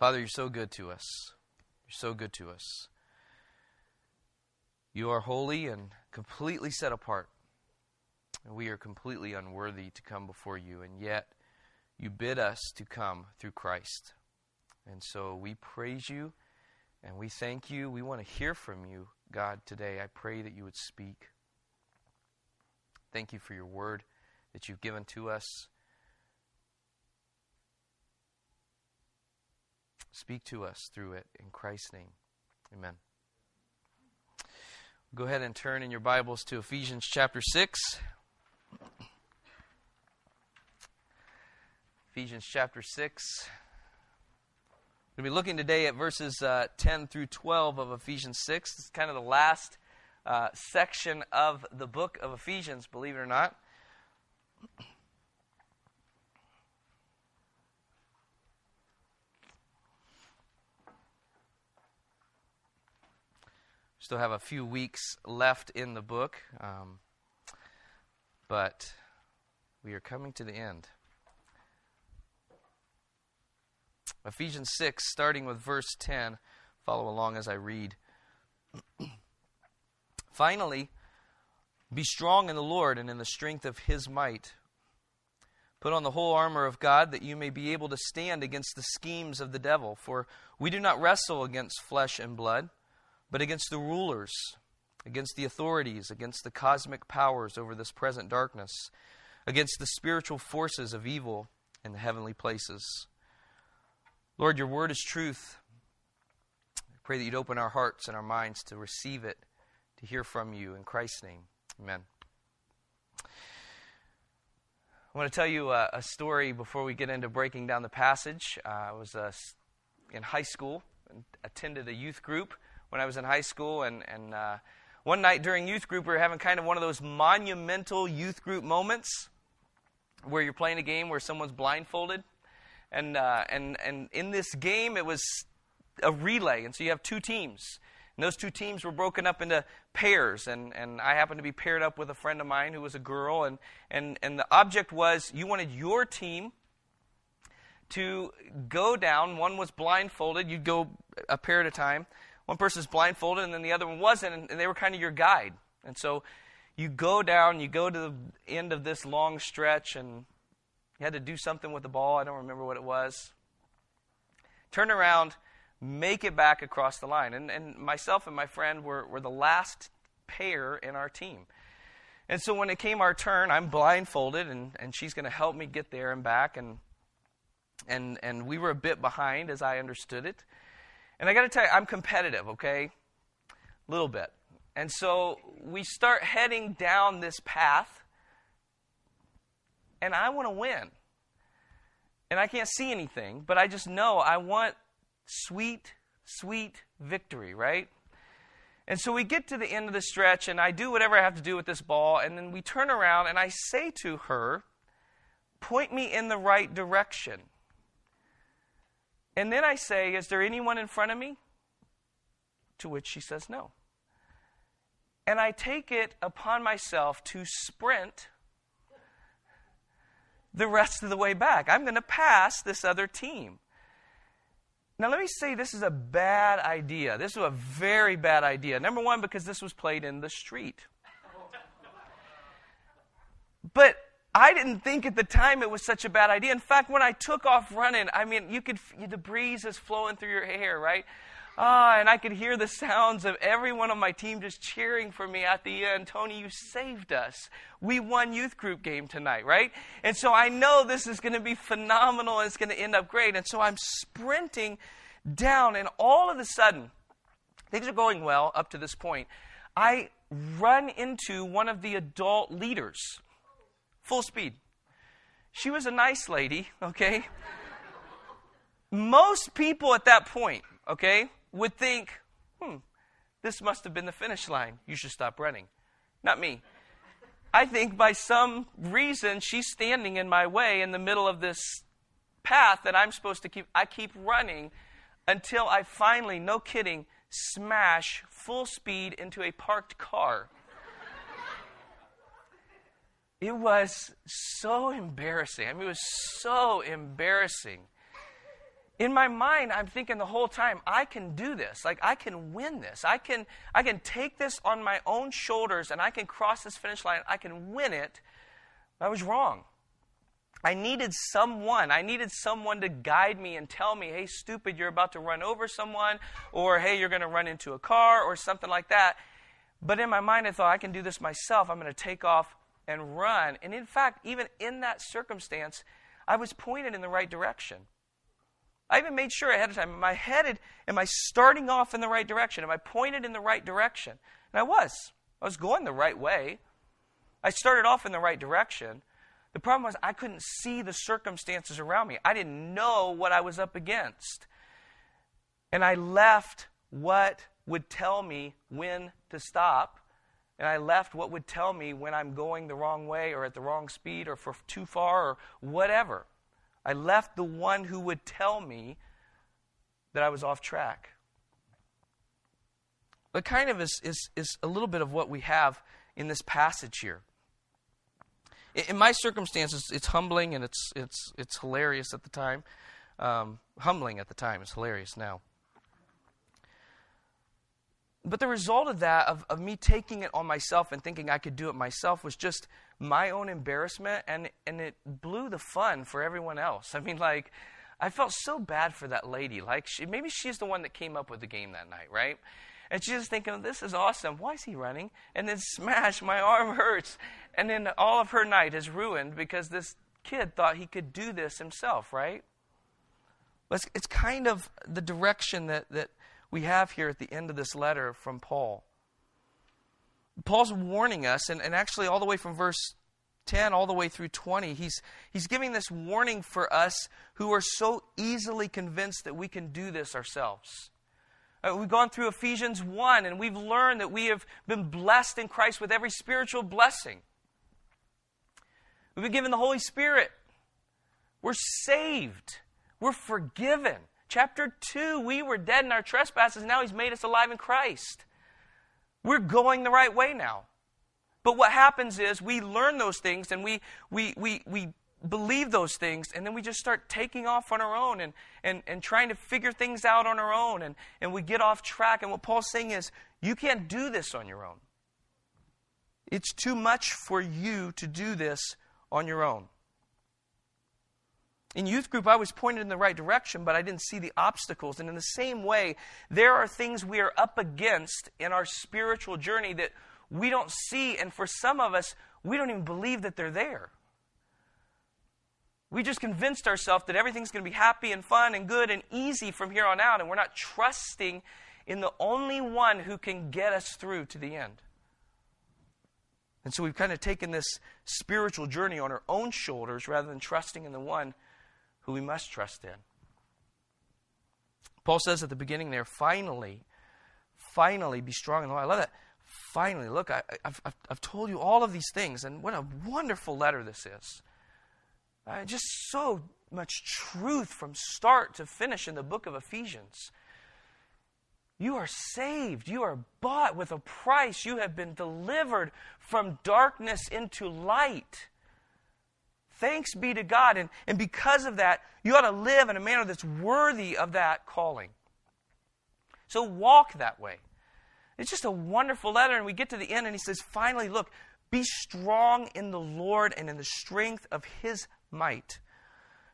Father, you're so good to us. You're so good to us. You are holy and completely set apart. And we are completely unworthy to come before you, and yet you bid us to come through Christ. And so we praise you and we thank you. We want to hear from you, God, today. I pray that you would speak. Thank you for your word that you've given to us. Speak to us through it in Christ's name. Amen. Go ahead and turn in your Bibles to Ephesians chapter 6. Ephesians chapter 6. We're going to be looking today at verses uh, 10 through 12 of Ephesians 6. It's kind of the last uh, section of the book of Ephesians, believe it or not. Still have a few weeks left in the book, um, but we are coming to the end. Ephesians 6, starting with verse 10. Follow along as I read. Finally, be strong in the Lord and in the strength of his might. Put on the whole armor of God that you may be able to stand against the schemes of the devil. For we do not wrestle against flesh and blood, but against the rulers, against the authorities, against the cosmic powers over this present darkness, against the spiritual forces of evil in the heavenly places. Lord, your word is truth. I pray that you'd open our hearts and our minds to receive it, to hear from you. In Christ's name, amen. I want to tell you a, a story before we get into breaking down the passage. Uh, I was uh, in high school and attended a youth group when I was in high school, and, and uh, one night during youth group, we were having kind of one of those monumental youth group moments where you're playing a game where someone's blindfolded and uh, and and in this game it was a relay, and so you have two teams. And those two teams were broken up into pairs, and, and I happened to be paired up with a friend of mine who was a girl, and, and, and the object was you wanted your team to go down. One was blindfolded, you'd go a pair at a time. One person's blindfolded, and then the other one wasn't, and, they were kind of your guide. And so you go down, you go to the end of this long stretch, and you had to do something with the ball. I don't remember what it was. Turn around, make it back across the line. And, and myself and my friend were, were the last pair in our team. And so when it came our turn, I'm blindfolded, and, and she's going to help me get there and back. And, and, and we were a bit behind as I understood it. And I got to tell you, I'm competitive, okay? A little bit. And so we start heading down this path and I want to win. And I can't see anything, but I just know I want sweet, sweet victory, right? And so we get to the end of the stretch, and I do whatever I have to do with this ball, and then we turn around, and I say to her, Point me in the right direction. And then I say, Is there anyone in front of me? To which she says, No. And I take it upon myself to sprint the rest of the way back. I'm going to pass this other team. Now, let me say this is a bad idea. This is a very bad idea. Number one, because this was played in the street. But I didn't think at the time it was such a bad idea. In fact, when I took off running, I mean, you could the breeze is flowing through your hair, right? Ah, and I could hear the sounds of everyone on my team just cheering for me at the end. Tony, you saved us. We won youth group game tonight, right? And so I know this is going to be phenomenal and it's going to end up great. And so I'm sprinting down, and all of a sudden, things are going well up to this point. I run into one of the adult leaders, full speed. She was a nice lady, okay? Most people at that point, okay, would think, hmm, this must have been the finish line. You should stop running. Not me. I think by some reason she's standing in my way in the middle of this path that I'm supposed to keep. I keep running until I finally, no kidding, smash full speed into a parked car. It was so embarrassing. I mean, it was so embarrassing. in my mind i'm thinking the whole time i can do this. Like i can win this. I can i can take this on my own shoulders and i can cross this finish line. I can win it. I was wrong. I needed someone. I needed someone to guide me and tell me hey stupid you're about to run over someone or hey you're going to run into a car or something like that. But in my mind i thought i can do this myself. I'm going to take off and run and in fact even in that circumstance i was pointed in the right direction I even made sure ahead of time, am I headed, am I starting off in the right direction? Am I pointed in the right direction? And I was. I was going the right way. I started off in the right direction. The problem was I couldn't see the circumstances around me. I didn't know what I was up against. And I left what would tell me when to stop. And I left what would tell me when I'm going the wrong way or at the wrong speed or for too far or whatever. I left the one who would tell me that I was off track. But kind of is, is, is a little bit of what we have in this passage here. In my circumstances, it's humbling and it's, it's, it's hilarious at the time. Um, humbling at the time, it's hilarious now. But the result of that, of, of me taking it on myself and thinking I could do it myself, was just my own embarrassment, and, and it blew the fun for everyone else. I mean, like, I felt so bad for that lady. Like, she, maybe she's the one that came up with the game that night, right? And she's just thinking, this is awesome. Why is he running? And then smash, my arm hurts. And then all of her night is ruined because this kid thought he could do this himself, right? It's, it's kind of the direction that, that we have here at the end of this letter from Paul. Paul's warning us, and, and actually, all the way from verse 10 all the way through 20, he's, he's giving this warning for us who are so easily convinced that we can do this ourselves. Uh, we've gone through Ephesians 1, and we've learned that we have been blessed in Christ with every spiritual blessing. We've been given the Holy Spirit. We're saved. We're forgiven. Chapter 2, we were dead in our trespasses. Now He's made us alive in Christ. We're going the right way now. But what happens is we learn those things and we, we, we, we believe those things, and then we just start taking off on our own and, and, and trying to figure things out on our own, and, and we get off track. And what Paul's saying is, you can't do this on your own. It's too much for you to do this on your own. In youth group, I was pointed in the right direction, but I didn't see the obstacles. And in the same way, there are things we are up against in our spiritual journey that we don't see. And for some of us, we don't even believe that they're there. We just convinced ourselves that everything's going to be happy and fun and good and easy from here on out, and we're not trusting in the only one who can get us through to the end. And so we've kind of taken this spiritual journey on our own shoulders rather than trusting in the one who we must trust in. Paul says at the beginning there, finally, finally be strong in the Lord. I love that. Finally, look, I, have I've told you all of these things, and what a wonderful letter this is. Uh, just so much truth from start to finish in the book of Ephesians. You are saved. You are bought with a price. You have been delivered from darkness into light. Thanks be to God. And, and because of that, you ought to live in a manner that's worthy of that calling. So walk that way. It's just a wonderful letter. And we get to the end, and he says, finally, look, be strong in the Lord and in the strength of his might.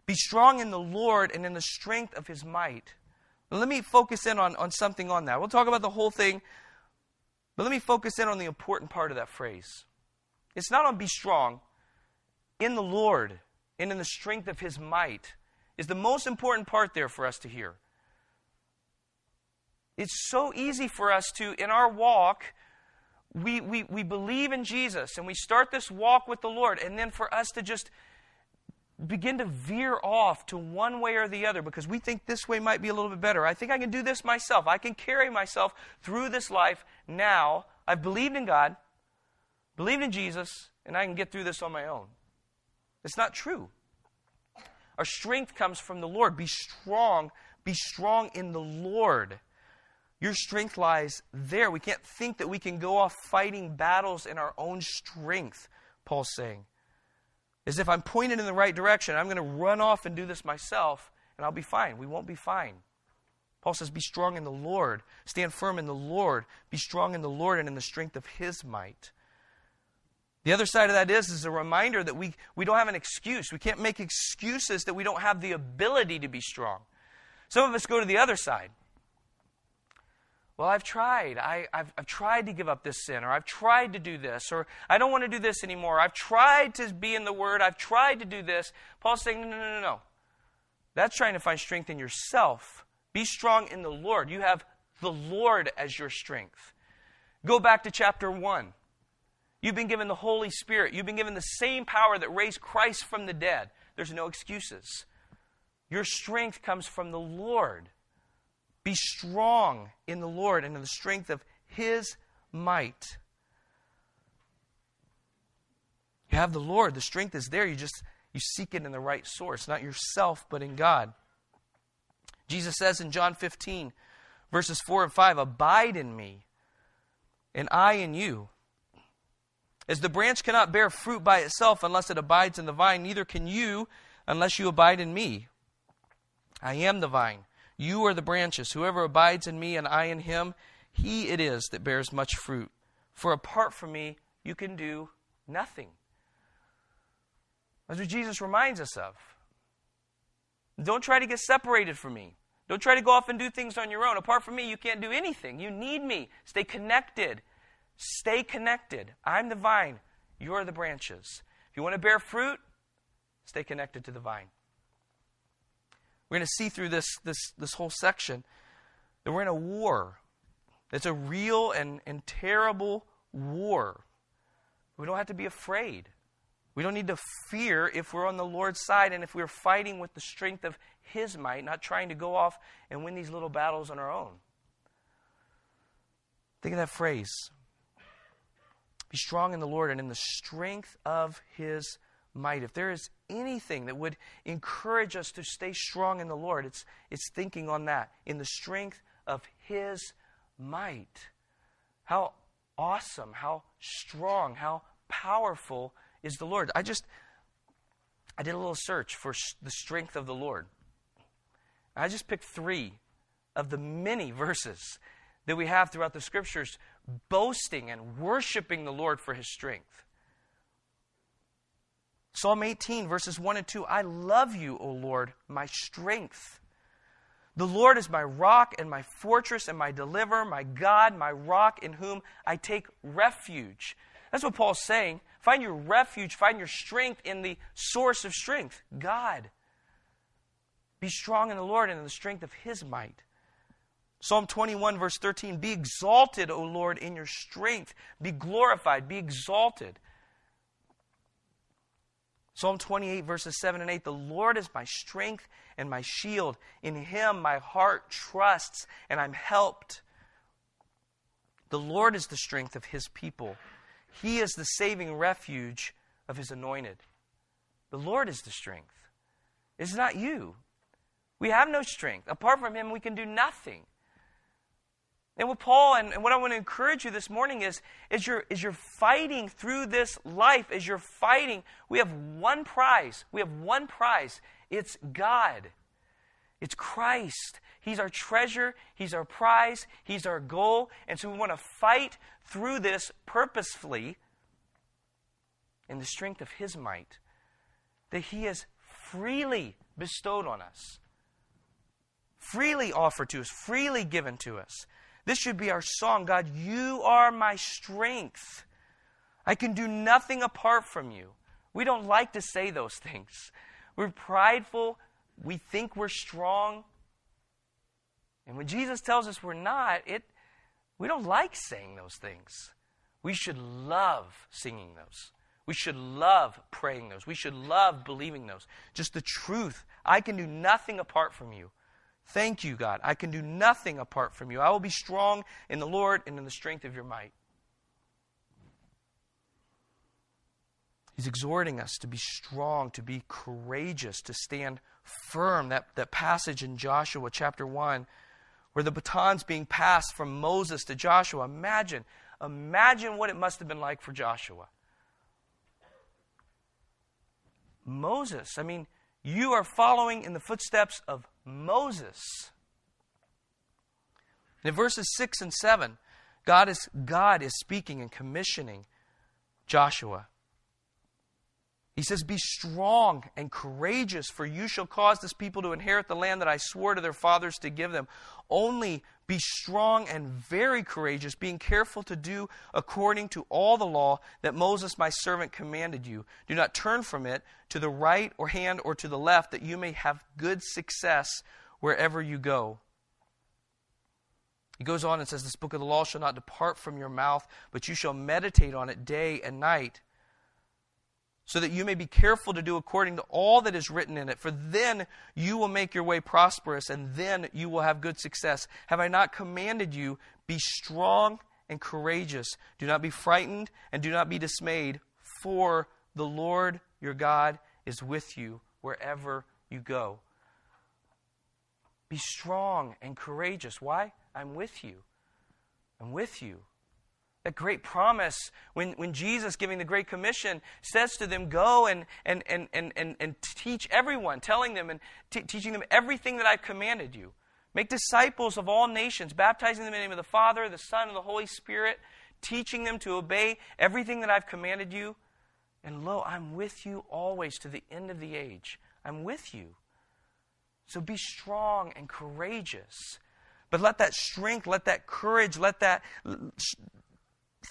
Be strong in the Lord and in the strength of his might. let me focus in on, on something on that. We'll talk about the whole thing, but let me focus in on the important part of that phrase. It's not on be strong, in the Lord and in the strength of his might is the most important part there for us to hear. It's so easy for us to, in our walk, we, we, we believe in Jesus and we start this walk with the Lord, and then for us to just begin to veer off to one way or the other because we think this way might be a little bit better. I think I can do this myself. I can carry myself through this life now. I've believed in God, believed in Jesus, and I can get through this on my own. It's not true. Our strength comes from the Lord. Be strong. Be strong in the Lord. Your strength lies there. We can't think that we can go off fighting battles in our own strength, Paul's saying. As if I'm pointed in the right direction, I'm going to run off and do this myself, and I'll be fine. We won't be fine. Paul says, Be strong in the Lord. Stand firm in the Lord. Be strong in the Lord and in the strength of his might. The other side of that is, is a reminder that we, we don't have an excuse. We can't make excuses that we don't have the ability to be strong. Some of us go to the other side. Well, I've tried. I, have I've tried to give up this sin, or I've tried to do this, or I don't want to do this anymore. I've tried to be in the Word. I've tried to do this. Paul's saying, no, no, no, no. That's trying to find strength in yourself. Be strong in the Lord. You have the Lord as your strength. Go back to chapter 1. You've been given the Holy Spirit. You've been given the same power that raised Christ from the dead. There's no excuses. Your strength comes from the Lord. Be strong in the Lord and in the strength of His might. You have the Lord, the strength is there. You just you seek it in the right source, not yourself, but in God. Jesus says in John 15, verses 4 and 5, Abide in me, and I in you. As the branch cannot bear fruit by itself unless it abides in the vine, neither can you unless you abide in me. I am the vine. You are the branches. Whoever abides in me and I in him, he it is that bears much fruit. For apart from me, you can do nothing. That's what Jesus reminds us of. Don't try to get separated from me. Don't try to go off and do things on your own. Apart from me, you can't do anything. You need me. Stay connected. Stay connected. I'm the vine. You're the branches. If you want to bear fruit, stay connected to the vine. We're going to see through this, this, this whole section that we're in a war. It's a real and, and terrible war. We don't have to be afraid. We don't need to fear if we're on the Lord's side and if we're fighting with the strength of His might, not trying to go off and win these little battles on our own. Think of that phrase Be strong in the Lord and in the strength of His might. If there is anything that would encourage us to stay strong in the Lord, it's, it's thinking on that, in the strength of His might. How awesome, how strong, how powerful is the Lord. I just, I did a little search for the strength of the Lord. I just picked three of the many verses that we have throughout the scriptures boasting and worshiping the Lord for his strength. Psalm 18, verses 1 and 2 I love you, O Lord, my strength. The Lord is my rock and my fortress and my deliverer, my God, my rock in whom I take refuge. That's what Paul's saying. Find your refuge, find your strength in the source of strength, God. Be strong in the Lord and in the strength of his might. Psalm 21, verse 13 Be exalted, O Lord, in your strength. Be glorified, be exalted. Psalm 28, verses 7 and 8 The Lord is my strength and my shield. In him my heart trusts, and I'm helped. The Lord is the strength of his people. He is the saving refuge of his anointed. The Lord is the strength. It's not you. We have no strength. Apart from him, we can do nothing. And what Paul and, and, what I want to encourage you this morning is, is you're, is you're fighting through this life, as you're fighting, we have one prize. We have one prize. It's God. It's Christ. He's our treasure. He's our prize. He's our goal. And so we want to fight through this purposefully in the strength of His might that He has freely bestowed on us, freely offered to us, freely given to us. This should be our song God, you are my strength. I can do nothing apart from you. We don't like to say those things. We're prideful. We think we're strong. And when Jesus tells us we're not, it, we don't like saying those things. We should love singing those. We should love praying those. We should love believing those. Just the truth. I can do nothing apart from you. Thank you, God. I can do nothing apart from you. I will be strong in the Lord and in the strength of your might. He's exhorting us to be strong, to be courageous, to stand firm. That, that passage in Joshua chapter 1, where the baton's being passed from Moses to Joshua. Imagine, imagine what it must have been like for Joshua. Moses, I mean, You are following in the footsteps of Moses. in verses 6 and 7, God is, God is speaking and commissioning Joshua. He says, Be strong and courageous, for you shall cause this people to inherit the land that I swore to their fathers to give them. Only be strong and very courageous, being careful to do according to all the law that Moses my servant commanded you. Do not turn from it to the right or hand or to the left, that you may have good success wherever you go. He goes on and says, This book of the law shall not depart from your mouth, but you shall meditate on it day and night so that you may be careful to do according to all that is written in it. For then you will make your way prosperous, and then you will have good success. Have I not commanded you, be strong and courageous? Do not be frightened, and do not be dismayed, for the Lord your God is with you wherever you go. Be strong and courageous. Why? I'm with you. I'm with you. That great promise when, when Jesus, giving the Great Commission, says to them, Go and, and, and, and, and, and teach everyone, telling them and t- teaching them everything that I've commanded you. Make disciples of all nations, baptizing them in the name of the Father, the Son, and the Holy Spirit, teaching them to obey everything that I've commanded you. And lo, I'm with you always to the end of the age. I'm with you. So be strong and courageous. But let that strength, let that courage, let that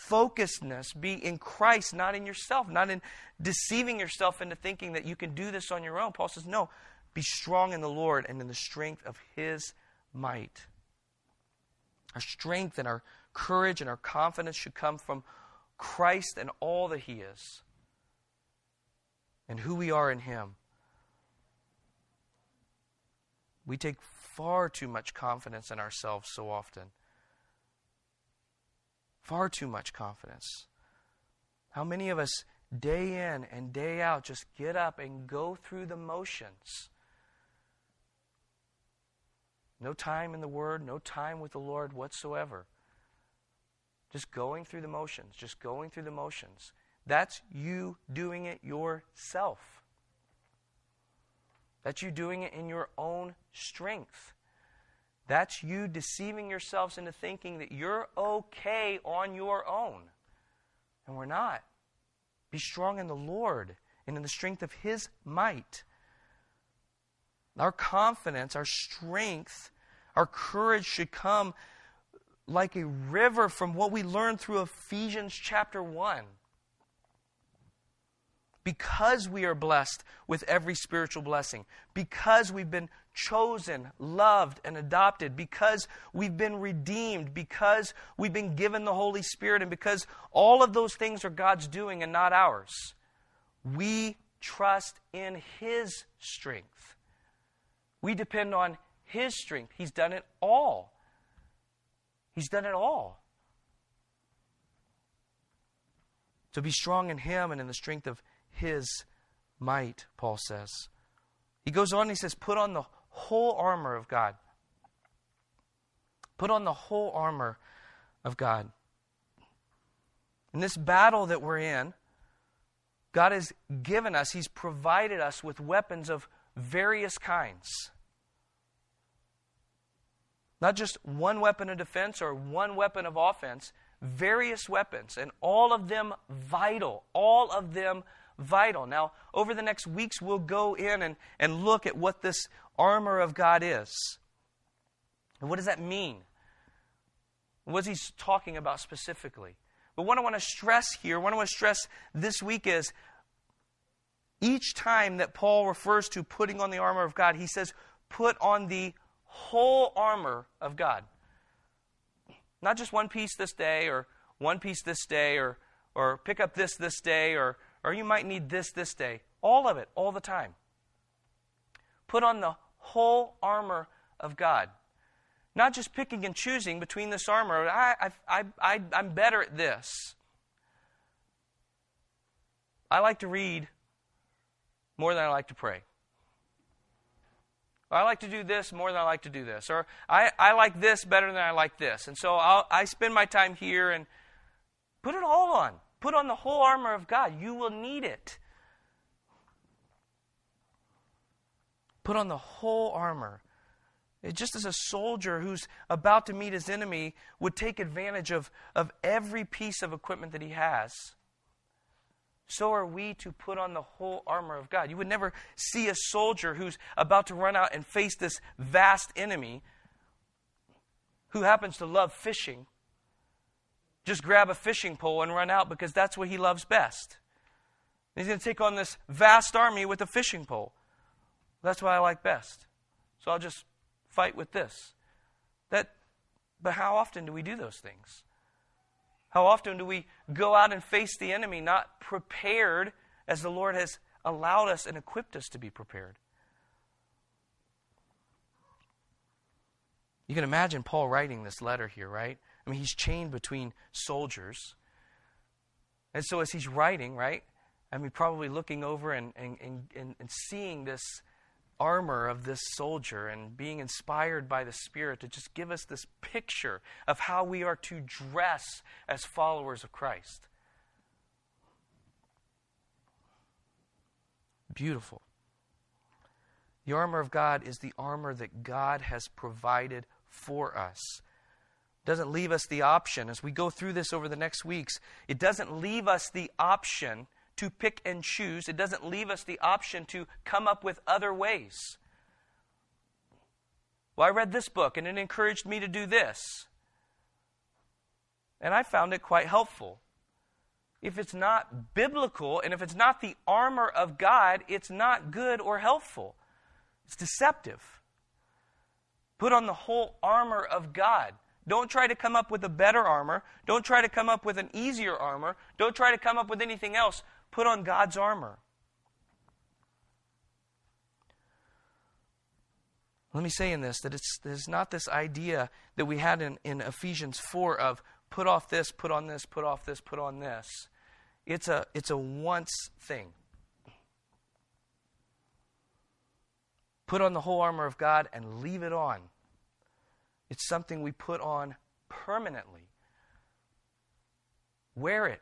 focusedness be in Christ, not in yourself, not in deceiving yourself into thinking that you can do this on your own. Paul says, no, be strong in the Lord and in the strength of his might. Our strength and our courage and our confidence should come from Christ and all that he is and who we are in him. We take far too much confidence in ourselves so often. Far too much confidence. How many of us, day in and day out, just get up and go through the motions? No time in the Word, no time with the Lord whatsoever. Just going through the motions, just going through the motions. That's you doing it yourself. That's you doing it in your own strength. That's you deceiving yourselves into thinking that you're okay on your own. And we're not. Be strong in the Lord and in the strength of His might. Our confidence, our strength, our courage should come like a river from what we learned through Ephesians chapter 1 because we are blessed with every spiritual blessing, because we've been chosen, loved, and adopted, because we've been redeemed, because we've been given the Holy Spirit, and because all of those things are God's doing and not ours, we trust in His strength. We depend on His strength. He's done it all. He's done it all. To be strong in Him and in the strength of his might, Paul says. He goes on, he says, put on the whole armor of God. Put on the whole armor of God. In this battle that we're in, God has given us, He's provided us with weapons of various kinds. Not just one weapon of defense or one weapon of offense, various weapons, and all of them vital, all of them vital. Now, over the next weeks, we'll go in and, and look at what this armor of God is. And what does that mean? What is he talking about specifically? But what I want to stress here, what I want to stress this week is each time that Paul refers to putting on the armor of God, he says, put on the whole armor of God. Not just one piece this day, or one piece this day, or, or pick up this this day, or, or you might need this this day. All of it, all the time. Put on the whole armor of God. Not just picking and choosing between this armor. I, I, I, I'm better at this. I like to read more than I like to pray. I like to do this more than I like to do this. Or I, I like this better than I like this. And so I'll, I spend my time here and put it all on. Put on the whole armor of God. You will need it. Put on the whole armor. It just as a soldier who's about to meet his enemy would take advantage of, of every piece of equipment that he has, so are we to put on the whole armor of God. You would never see a soldier who's about to run out and face this vast enemy who happens to love fishing just grab a fishing pole and run out because that's what he loves best. He's going to take on this vast army with a fishing pole. That's what I like best. So I'll just fight with this. That, but how often do we do those things? How often do we go out and face the enemy not prepared as the Lord has allowed us and equipped us to be prepared? You can imagine Paul writing this letter here, right? I mean, he's chained between soldiers. And so as he's writing, right, I mean, probably looking over and, and, and, and seeing this armor of this soldier and being inspired by the Spirit to just give us this picture of how we are to dress as followers of Christ. Beautiful. The armor of God is the armor that God has provided for us doesn't leave us the option. As we go through this over the next weeks it doesn't leave us the option to pick and choose. It doesn't leave us the option to come up with other ways. Well i read this book and it encouraged me to do this. And i found it quite helpful. If it's not biblical and if it's not the armor of god it's not good or helpful. It's deceptive. Put on the whole armor of god don't try to come up with a better armor. Don't try to come up with an easier armor. Don't try to come up with anything else. Put on God's armor. Let me say in this that it's, it's not this idea that we had in, in Ephesians 4 of put off this, put on this, put off this, put on this. It's a, it's a once thing. Put on the whole armor of God and leave it on. It's something we put on permanently. Wear it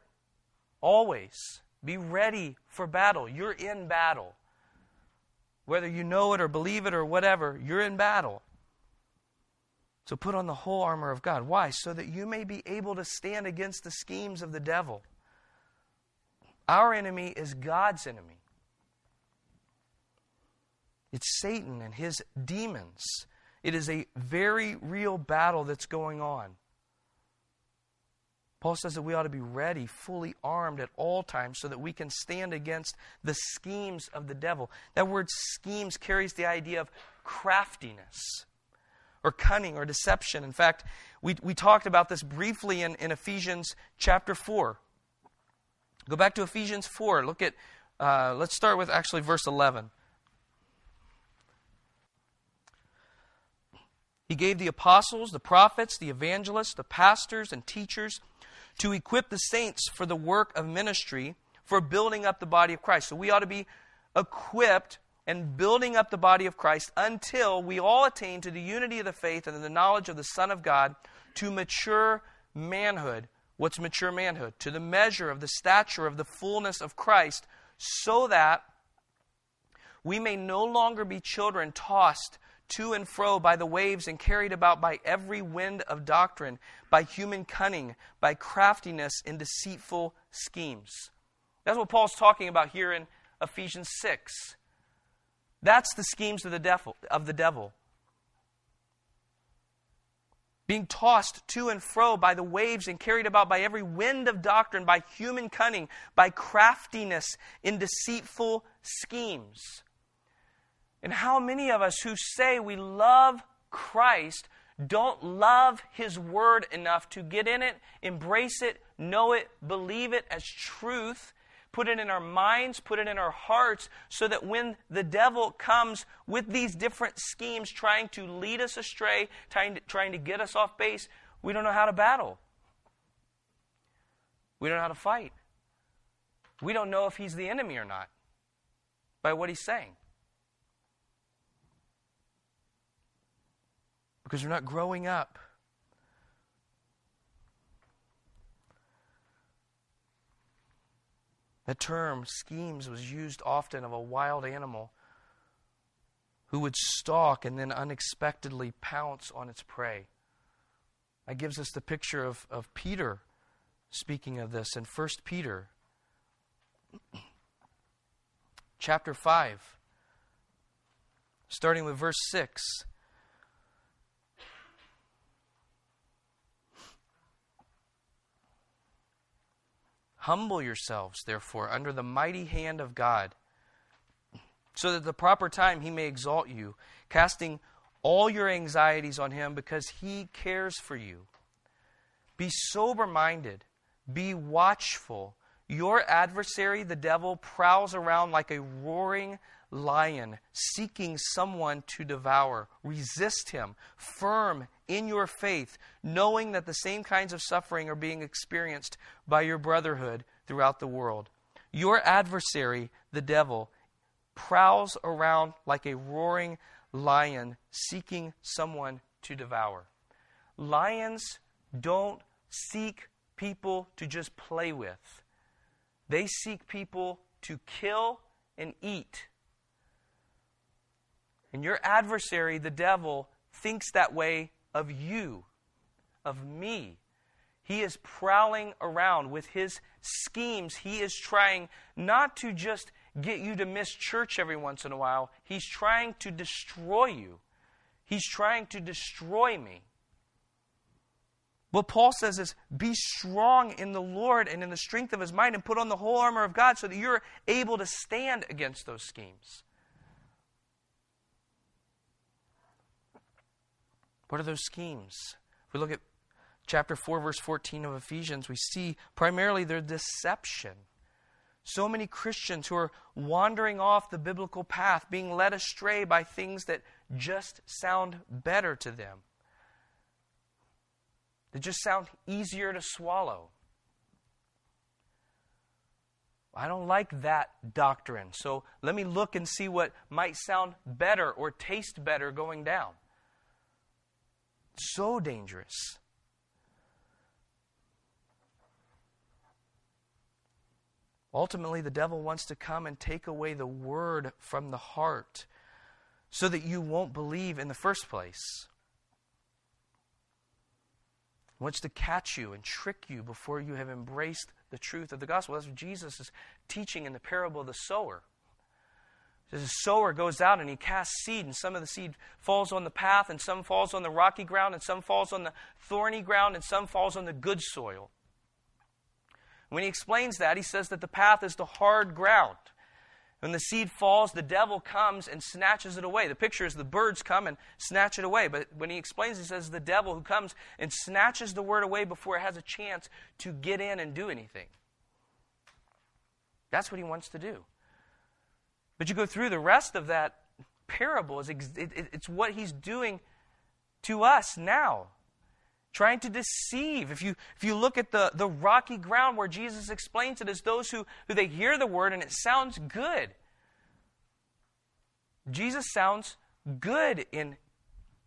always. Be ready for battle. You're in battle. Whether you know it or believe it or whatever, you're in battle. So put on the whole armor of God. Why? So that you may be able to stand against the schemes of the devil. Our enemy is God's enemy. It's Satan and his demons. It is a very real battle that's going on. Paul says that we ought to be ready, fully armed at all times, so that we can stand against the schemes of the devil. That word schemes carries the idea of craftiness or cunning or deception. In fact, we, we talked about this briefly in, in Ephesians chapter 4. Go back to Ephesians 4. Look at, uh, let's start with actually verse 11. He gave the apostles, the prophets, the evangelists, the pastors, and teachers to equip the saints for the work of ministry for building up the body of Christ. So we ought to be equipped and building up the body of Christ until we all attain to the unity of the faith and the knowledge of the Son of God to mature manhood. What's mature manhood? To the measure of the stature of the fullness of Christ, so that we may no longer be children tossed to and fro by the waves and carried about by every wind of doctrine, by human cunning, by craftiness in deceitful schemes. That's what Paul's talking about here in Ephesians 6. That's the schemes of the devil, of the devil. Being tossed to and fro by the waves and carried about by every wind of doctrine, by human cunning, by craftiness in deceitful schemes. And how many of us who say we love Christ don't love His Word enough to get in it, embrace it, know it, believe it as truth, put it in our minds, put it in our hearts, so that when the devil comes with these different schemes trying to lead us astray, trying to, trying to get us off base, we don't know how to battle. We don't know how to fight. We don't know if he's the enemy or not by what he's saying. Because we're not growing up. The term schemes was used often of a wild animal who would stalk and then unexpectedly pounce on its prey. That gives us the picture of, of Peter speaking of this in 1 Peter chapter 5, starting with verse 6. Humble yourselves, therefore, under the mighty hand of God, so that at the proper time he may exalt you, casting all your anxieties on him because he cares for you. Be sober minded, be watchful. Your adversary, the devil, prowls around like a roaring lion, seeking someone to devour. Resist him, firm in your faith, knowing that the same kinds of suffering are being experienced by your brotherhood throughout the world. Your adversary, the devil, prowls around like a roaring lion, seeking someone to devour. Lions don't seek people to just play with. They seek people to kill and eat. And your adversary, the devil, thinks that way of you, of me. He is prowling around with his schemes. He is trying not to just get you to miss church every once in a while, he's trying to destroy you. He's trying to destroy me. What Paul says is be strong in the Lord and in the strength of his mind and put on the whole armor of God so that you're able to stand against those schemes. What are those schemes? If we look at chapter 4, verse 14 of Ephesians, we see primarily their deception. So many Christians who are wandering off the biblical path, being led astray by things that just sound better to them that just sound easier to swallow. I don't like that doctrine, so let me look and see what might sound better or taste better going down. So dangerous. Ultimately, the devil wants to come and take away the word from the heart so that you won't believe in the first place wants to catch you and trick you before you have embraced the truth of the gospel. That's what Jesus is teaching in the parable of the sower. The sower goes out and he casts seed, and some of the seed falls on the path, and some falls on the rocky ground, and some falls on the thorny ground, and some falls on the good soil. When he explains that, he says that the path is the hard ground. When the seed falls, the devil comes and snatches it away. The picture is the birds come and snatch it away. But when he explains, he says the devil who comes and snatches the word away before it has a chance to get in and do anything. That's what he wants to do. But you go through the rest of that parable, it's what he's doing to us now trying to deceive. If you, if you look at the, the rocky ground where Jesus explains it as those who, who they hear the word and it sounds good. Jesus sounds good in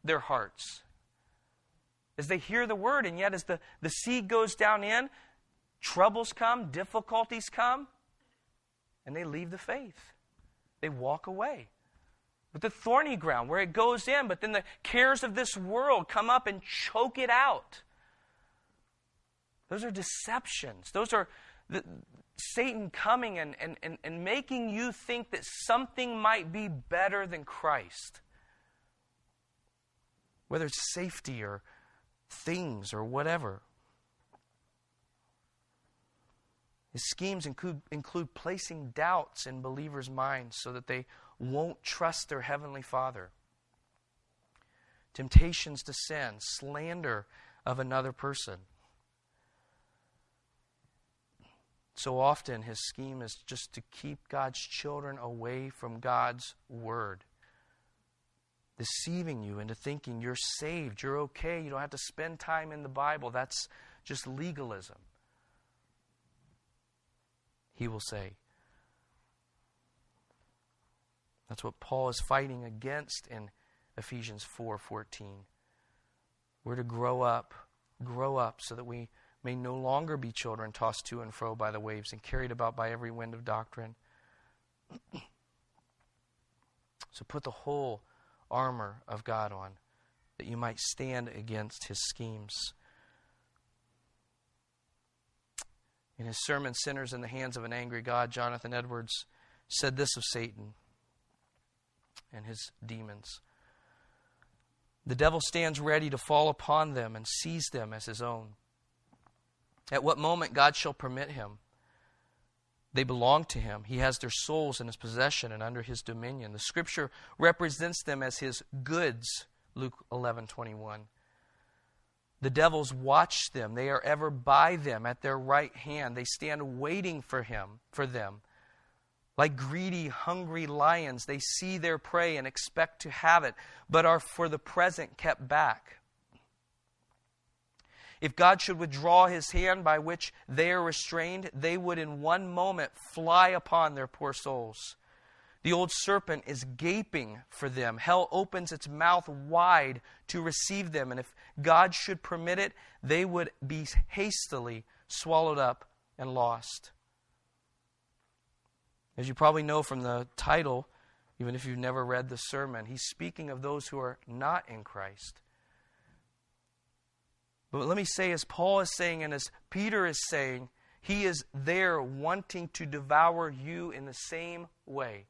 their hearts. As they hear the word, and yet as the, the seed goes down in, troubles come, difficulties come, and they leave the faith. They walk away with the thorny ground where it goes in, but then the cares of this world come up and choke it out. Those are deceptions. Those are the, Satan coming and, and, and, and making you think that something might be better than Christ. Whether it's safety or things or whatever. His schemes include, include placing doubts in believers' minds so that they won't trust their Heavenly Father. Temptations to sin, slander of another person. So often, his scheme is just to keep God's children away from God's Word, deceiving you into thinking you're saved, you're okay, you don't have to spend time in the Bible. That's just legalism. He will say, that's what Paul is fighting against in Ephesians 4:14. We're to grow up, grow up so that we may no longer be children tossed to and fro by the waves and carried about by every wind of doctrine. so put the whole armor of God on, that you might stand against his schemes. In his sermon, Sinners in the Hands of an Angry God, Jonathan Edwards said this of Satan and his demons The devil stands ready to fall upon them and seize them as his own. At what moment God shall permit him. They belong to him. He has their souls in his possession and under his dominion. The scripture represents them as his goods, Luke 11 21. The devils watch them. They are ever by them at their right hand. They stand waiting for him, for them. Like greedy, hungry lions, they see their prey and expect to have it, but are for the present kept back. If God should withdraw his hand by which they are restrained, they would in one moment fly upon their poor souls. The old serpent is gaping for them. Hell opens its mouth wide to receive them, and if God should permit it, they would be hastily swallowed up and lost. As you probably know from the title, even if you've never read the sermon, he's speaking of those who are not in Christ. But let me say, as Paul is saying and as Peter is saying, he is there wanting to devour you in the same way.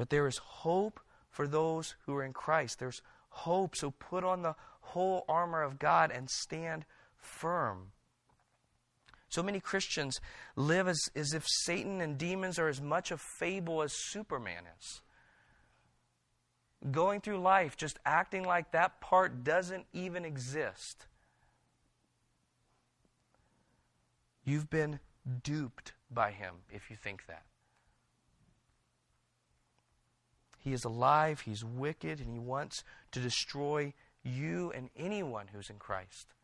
But there is hope for those who are in Christ. There's hope. So put on the whole armor of God and stand firm. So many Christians live as, as if Satan and demons are as much a fable as Superman is. Going through life just acting like that part doesn't even exist. You've been duped by him if you think that. He is alive, he's wicked, and he wants to destroy you and anyone who's in Christ.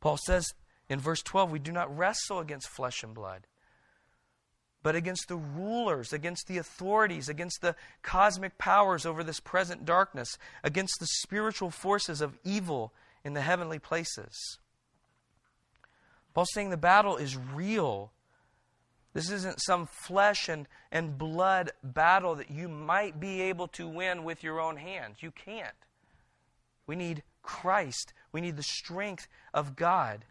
Paul says in verse 12, we do not wrestle against flesh and blood, but against the rulers, against the authorities, against the cosmic powers over this present darkness, against the spiritual forces of evil in the heavenly places. Paul's saying the battle is real this isn't some flesh and, and blood battle that you might be able to win with your own hands. You can't. We need Christ. We need the strength of God.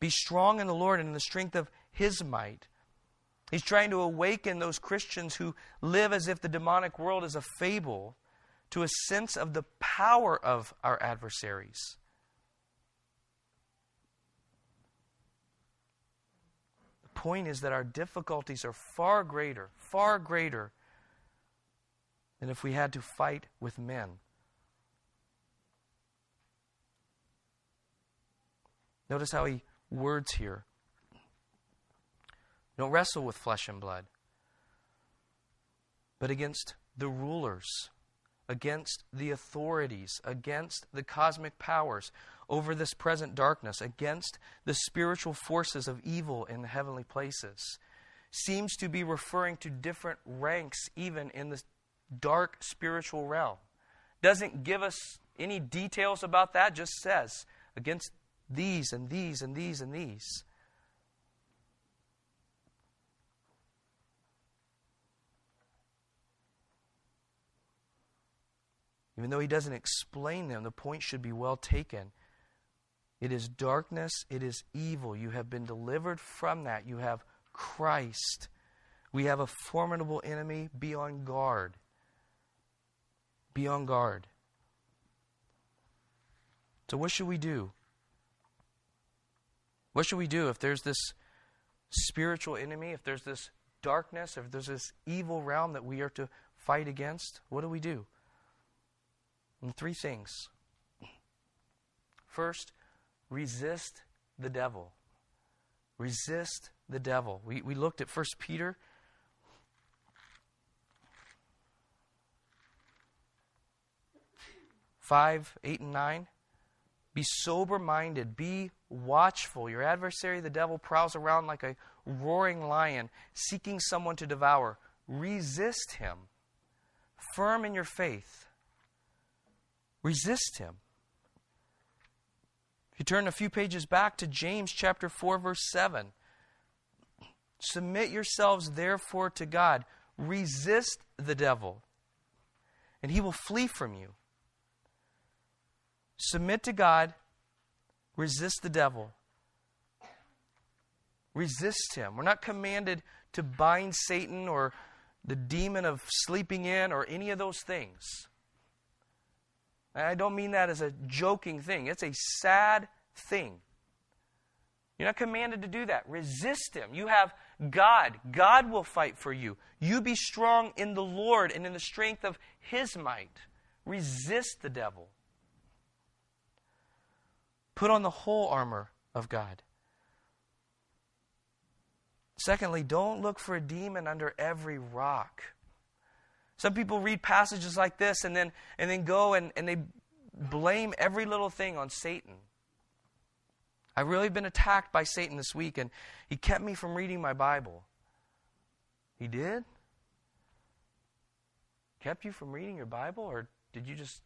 Be strong in the Lord and in the strength of His might. He's trying to awaken those Christians who live as if the demonic world is a fable to a sense of the power of our adversaries. Point is that our difficulties are far greater, far greater than if we had to fight with men. Notice how he words here. Don't wrestle with flesh and blood, but against the rulers, against the authorities, against the cosmic powers over this present darkness, against the spiritual forces of evil in the heavenly places, seems to be referring to different ranks, even in the dark spiritual realm. Doesn't give us any details about that, just says against these and these and these and these. Even though he doesn't explain them, the point should be well taken. It is darkness, it is evil. You have been delivered from that. You have Christ. We have a formidable enemy. Be on guard. Be on guard. So, what should we do? What should we do if there's this spiritual enemy, if there's this darkness, if there's this evil realm that we are to fight against? What do we do? And three things. First, resist the devil. Resist the devil. We, we looked at 1 Peter. Five, eight, and nine. Be sober minded. Be watchful. Your adversary, the devil, prowls around like a roaring lion, seeking someone to devour. Resist him. Firm in your faith. Resist him. You turn a few pages back to James chapter 4 verse 7, submit yourselves therefore to God. resist the devil, and he will flee from you. Submit to God, resist the devil. Resist him. We're not commanded to bind Satan or the demon of sleeping in or any of those things. I don't mean that as a joking thing, it's a sad thing. You're not commanded to do that. Resist him. You have God. God will fight for you. You be strong in the Lord and in the strength of his might. Resist the devil. Put on the whole armor of God. Secondly, don't look for a demon under every rock. Some people read passages like this and then, and then go and, and they blame every little thing on Satan. I've really been attacked by Satan this week, and he kept me from reading my Bible. He did? Kept you from reading your Bible, or did you just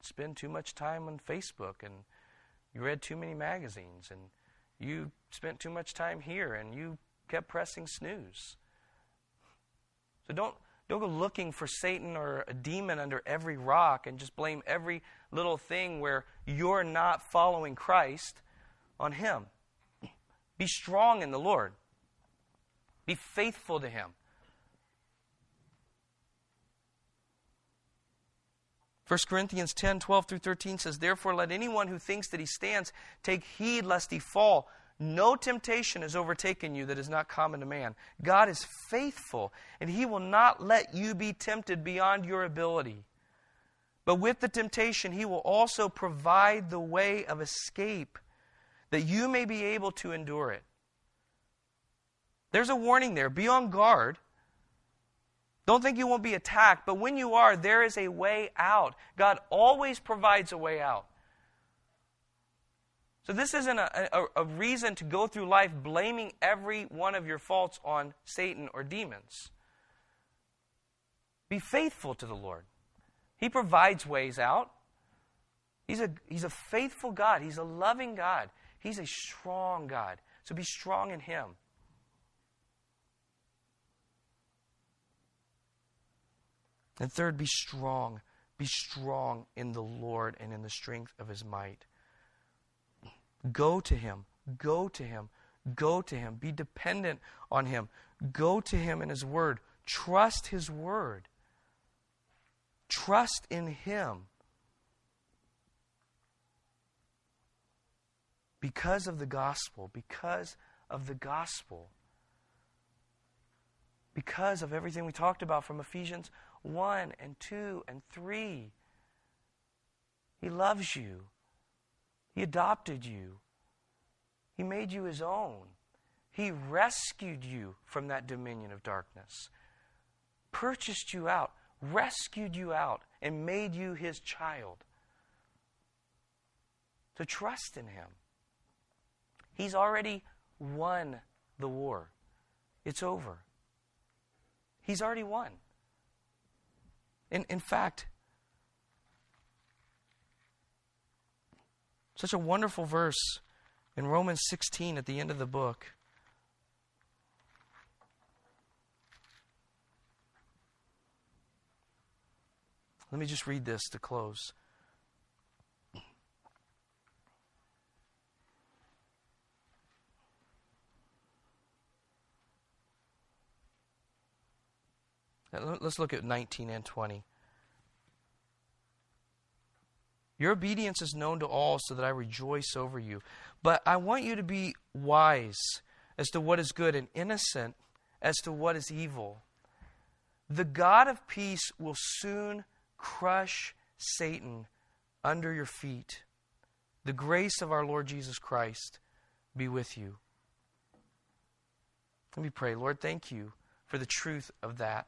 spend too much time on Facebook and you read too many magazines and you spent too much time here and you kept pressing snooze? So don't don't go looking for Satan or a demon under every rock and just blame every little thing where you're not following Christ on Him. Be strong in the Lord, be faithful to Him. 1 Corinthians 10 12 through 13 says, Therefore, let anyone who thinks that he stands take heed lest he fall. No temptation has overtaken you that is not common to man. God is faithful, and he will not let you be tempted beyond your ability. But with the temptation, he will also provide the way of escape that you may be able to endure it. There's a warning there. Be on guard. Don't think you won't be attacked, but when you are, there is a way out. God always provides a way out. So, this isn't a, a, a, reason to go through life blaming every one of your faults on Satan or demons. Be faithful to the Lord. He provides ways out. He's a, he's a faithful God, He's a loving God, He's a strong God. So, be strong in Him. And third, be strong. Be strong in the Lord and in the strength of His might. Go to Him. Go to Him. Go to Him. Be dependent on Him. Go to Him in His Word. Trust His Word. Trust in Him. Because of the gospel, because of the gospel, because of everything we talked about from Ephesians 1 and 2 and 3. He loves you. He adopted you. He made you his own. He rescued you from that dominion of darkness, purchased you out, rescued you out, and made you his child. To trust in him. He's already won the war, it's over. He's already won. In, in fact, Such a wonderful verse in Romans 16 at the end of the book. Let me just read this to close. Let's look at 19 and 20. Your obedience is known to all, so that I rejoice over you. But I want you to be wise as to what is good and innocent as to what is evil. The God of peace will soon crush Satan under your feet. The grace of our Lord Jesus Christ be with you. Let me pray. Lord, thank you for the truth of that.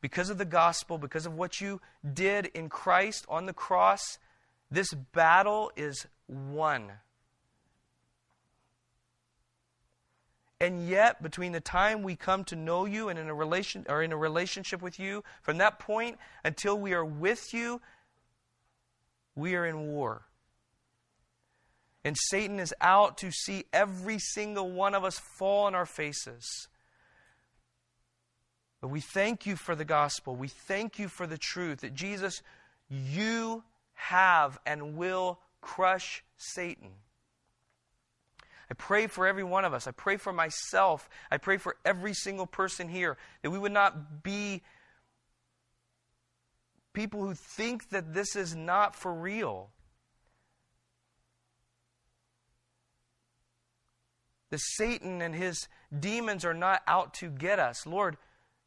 Because of the gospel, because of what you did in Christ on the cross, this battle is won. And yet, between the time we come to know you and in a relation or in a relationship with you, from that point until we are with you, we are in war. And Satan is out to see every single one of us fall on our faces. But we thank you for the gospel. We thank you for the truth that Jesus, you have and will crush Satan. I pray for every one of us. I pray for myself. I pray for every single person here that we would not be people who think that this is not for real. That Satan and his demons are not out to get us. Lord,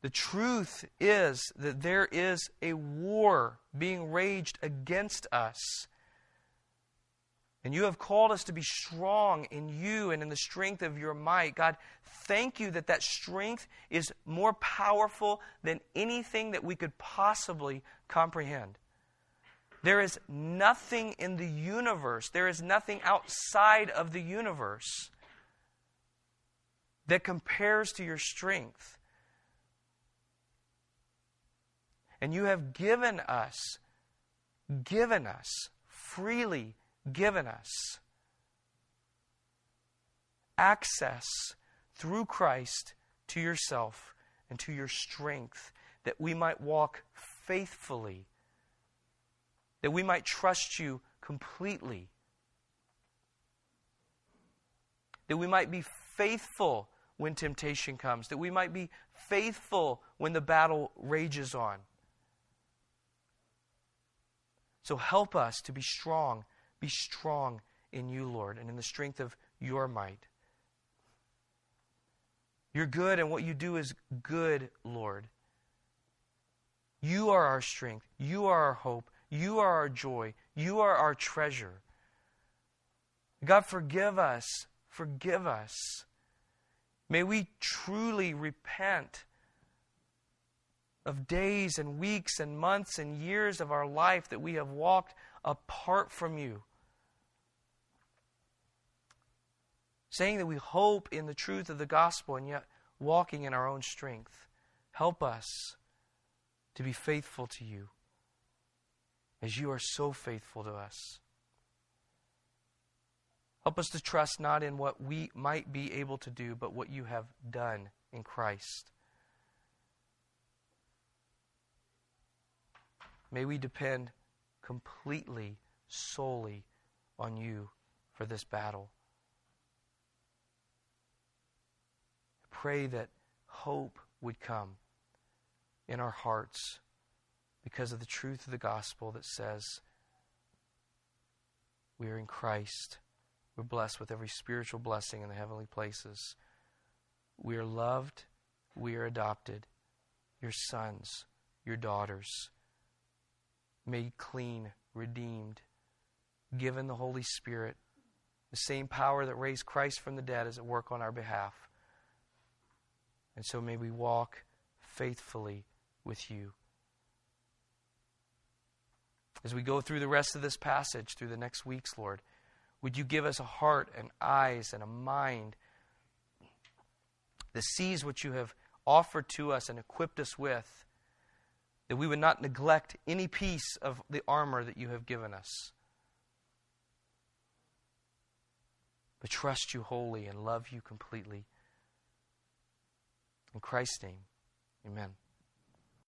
the truth is that there is a war being raged against us. And you have called us to be strong in you and in the strength of your might. God, thank you that that strength is more powerful than anything that we could possibly comprehend. There is nothing in the universe, there is nothing outside of the universe that compares to your strength. And you have given us, given us, freely given us access through Christ to yourself and to your strength, that we might walk faithfully, that we might trust you completely, that we might be faithful when temptation comes, that we might be faithful when the battle rages on. So help us to be strong. Be strong in you, Lord, and in the strength of your might. You're good, and what you do is good, Lord. You are our strength. You are our hope. You are our joy. You are our treasure. God, forgive us. Forgive us. May we truly repent of days and weeks and months and years of our life that we have walked apart from you. Saying that we hope in the truth of the gospel and yet walking in our own strength. Help us to be faithful to you as you are so faithful to us. Help us to trust not in what we might be able to do, but what you have done in Christ. May we depend completely, solely on you for this battle. Pray that hope would come in our hearts because of the truth of the gospel that says we are in Christ. We're blessed with every spiritual blessing in the heavenly places. We are loved. We are adopted. Your sons, your daughters made clean, redeemed, given the Holy Spirit. The same power that raised Christ from the dead is at work on our behalf. And so may we walk faithfully with you. As we go through the rest of this passage, through the next weeks, Lord, would you give us a heart and eyes and a mind that sees what you have offered to us and equipped us with that we would not neglect any piece of the armor that you have given us, but trust you wholly and love you completely. In Christ's name, amen.